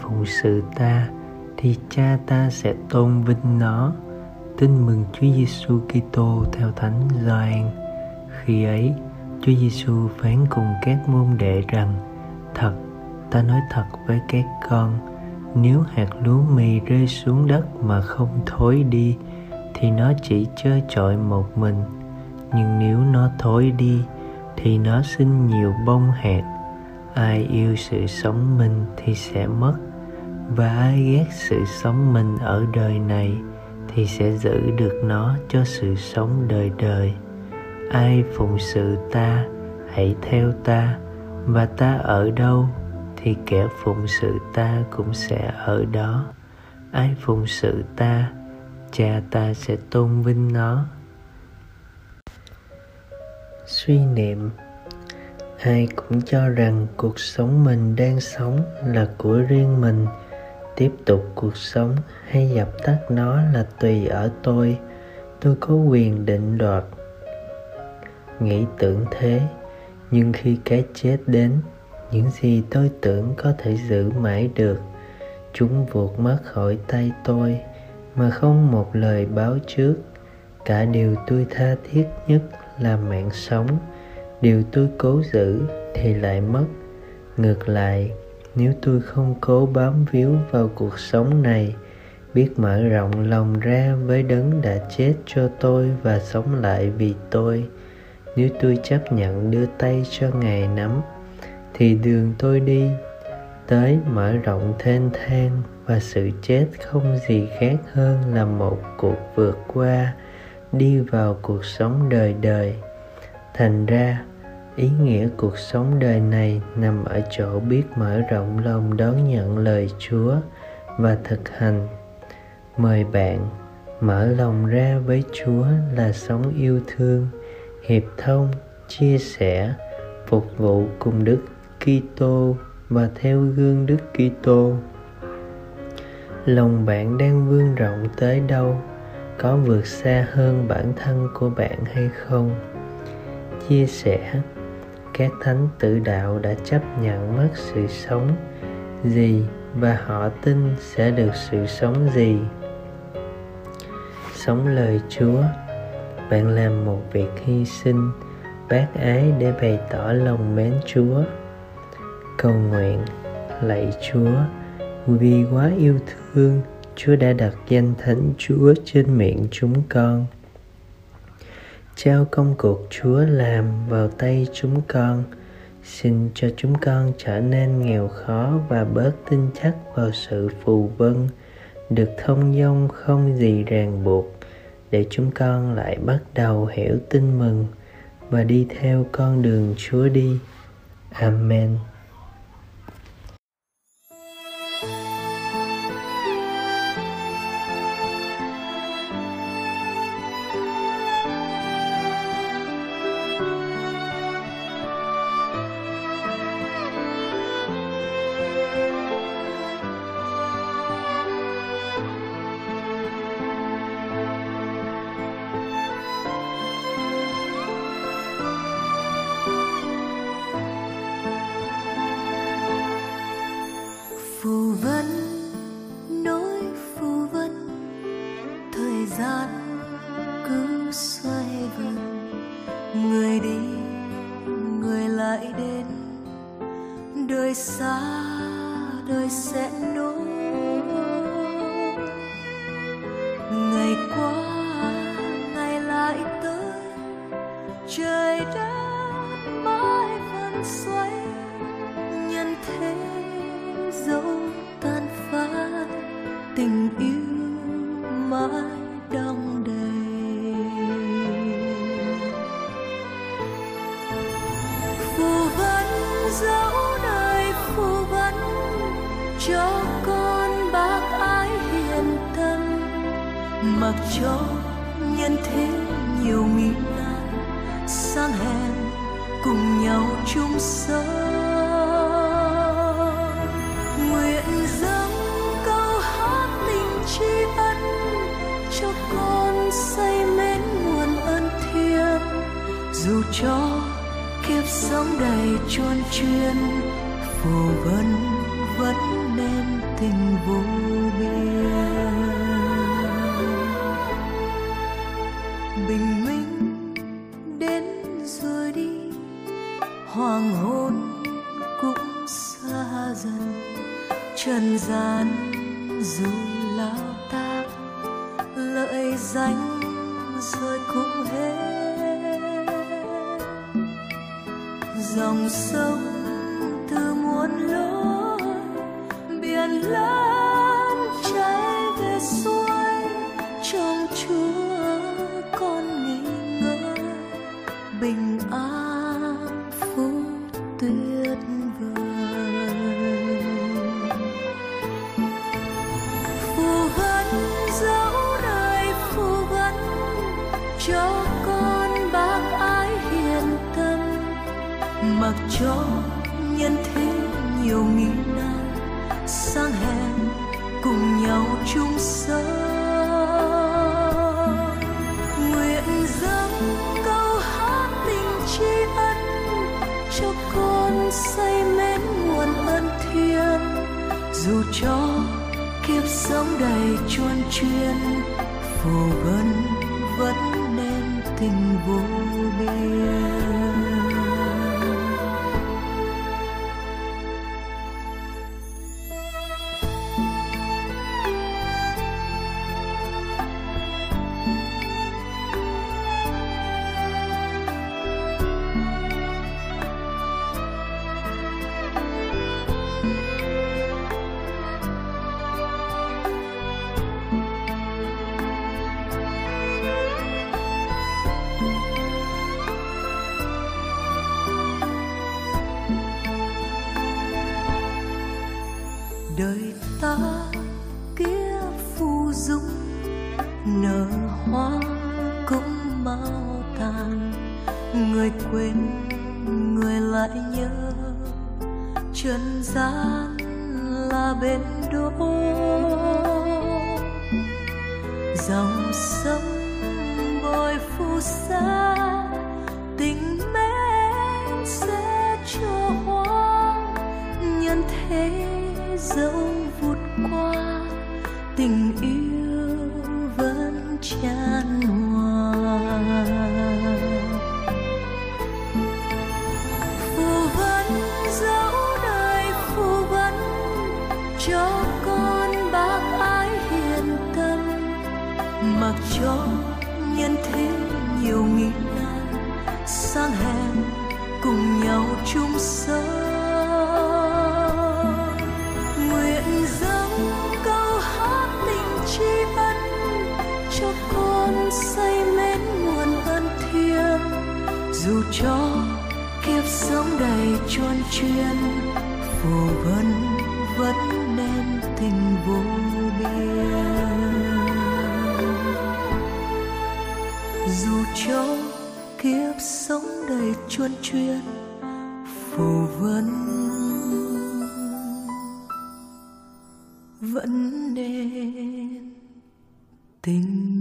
phụng sự ta, thì cha ta sẽ tôn vinh nó. Tin mừng Chúa Giêsu Kitô theo Thánh Gioan. Khi ấy, Chúa Giêsu phán cùng các môn đệ rằng, thật, ta nói thật với các con, nếu hạt lúa mì rơi xuống đất mà không thối đi, thì nó chỉ chơi chọi một mình. Nhưng nếu nó thối đi, thì nó sinh nhiều bông hạt ai yêu sự sống mình thì sẽ mất, và ai ghét sự sống mình ở đời này thì sẽ giữ được nó cho sự sống đời đời. Ai phụng sự ta, hãy theo ta, và ta ở đâu thì kẻ phụng sự ta cũng sẽ ở đó. Ai phụng sự ta, cha ta sẽ tôn vinh nó. Suy niệm ai cũng cho rằng cuộc sống mình đang sống là của riêng mình. Tiếp tục cuộc sống hay dập tắt nó là tùy ở tôi. Tôi có quyền định đoạt. Nghĩ tưởng thế, nhưng khi cái chết đến, những gì tôi tưởng có thể giữ mãi được. Chúng vụt mất khỏi tay tôi, mà không một lời báo trước. Cả điều tôi tha thiết nhất là mạng sống điều tôi cố giữ thì lại mất. Ngược lại, nếu tôi không cố bám víu vào cuộc sống này, biết mở rộng lòng ra với đấng đã chết cho tôi và sống lại vì tôi, nếu tôi chấp nhận đưa tay cho ngài nắm, thì đường tôi đi tới mở rộng thênh thang và sự chết không gì khác hơn là một cuộc vượt qua đi vào cuộc sống đời đời. Thành ra ý nghĩa cuộc sống đời này nằm ở chỗ biết mở rộng lòng đón nhận lời chúa và thực hành. Mời bạn mở lòng ra với chúa là sống yêu thương, hiệp thông, chia sẻ, phục vụ cùng đức kitô và theo gương đức kitô. Lòng bạn đang vươn rộng tới đâu? Có vượt xa hơn bản thân của bạn hay không? Chia sẻ các thánh tử đạo đã chấp nhận mất sự sống gì và họ tin sẽ được sự sống gì? Sống lời chúa, bạn làm một việc hy sinh bác ái để bày tỏ lòng mến chúa. Cầu nguyện, lạy chúa, vì quá yêu thương, chúa đã đặt danh thánh chúa trên miệng chúng con trao công cuộc chúa làm vào tay chúng con. Xin cho chúng con trở nên nghèo khó và bớt tin chắc vào sự phù vân. Được thông dong không gì ràng buộc, để chúng con lại bắt đầu hiểu tin mừng và đi theo con đường chúa đi. Amen. Xa đời sẽ nối ngày qua mặc cho nhân thế nhiều nghi nan sang hèn cùng nhau chung sống. Nguyện dâng câu hát tình tri ân cho con say mến nguồn ân thiên dù cho kiếp sống đầy chuôn chuyên, phù vân vẫn nên tình vô bình minh đến rồi đi. Hoàng hôn cũng xa dần, trần gian dù lao tác lợi danh rồi cũng hết. Dòng sông từ muôn lối, biển lớn tuyệt vời. Phù vấn dấu đời phù vấn cho con bác ái hiền tâm mặc cho nhân thế nhiều nghi dù cho kiếp sống đầy chuôn chuyên. Phù vân vẫn nên tình vô biên. Người quên, người lại nhớ. Trần gian là bên đỗ. Dòng sông bồi phù sa cho con bác ái hiền tâm mặc cho nhân thế nhiều nghi nan sang hèn cùng nhau chung sống. Nguyện dâng câu hát tình tri ân cho con say mến nguồn ân thiêng. Dù cho kiếp sống đầy chuôn chuyên phù vân vẫn em tình vô biên. Dù cho kiếp sống đầy chuôn chuyên, phù vấn vẫn nên tình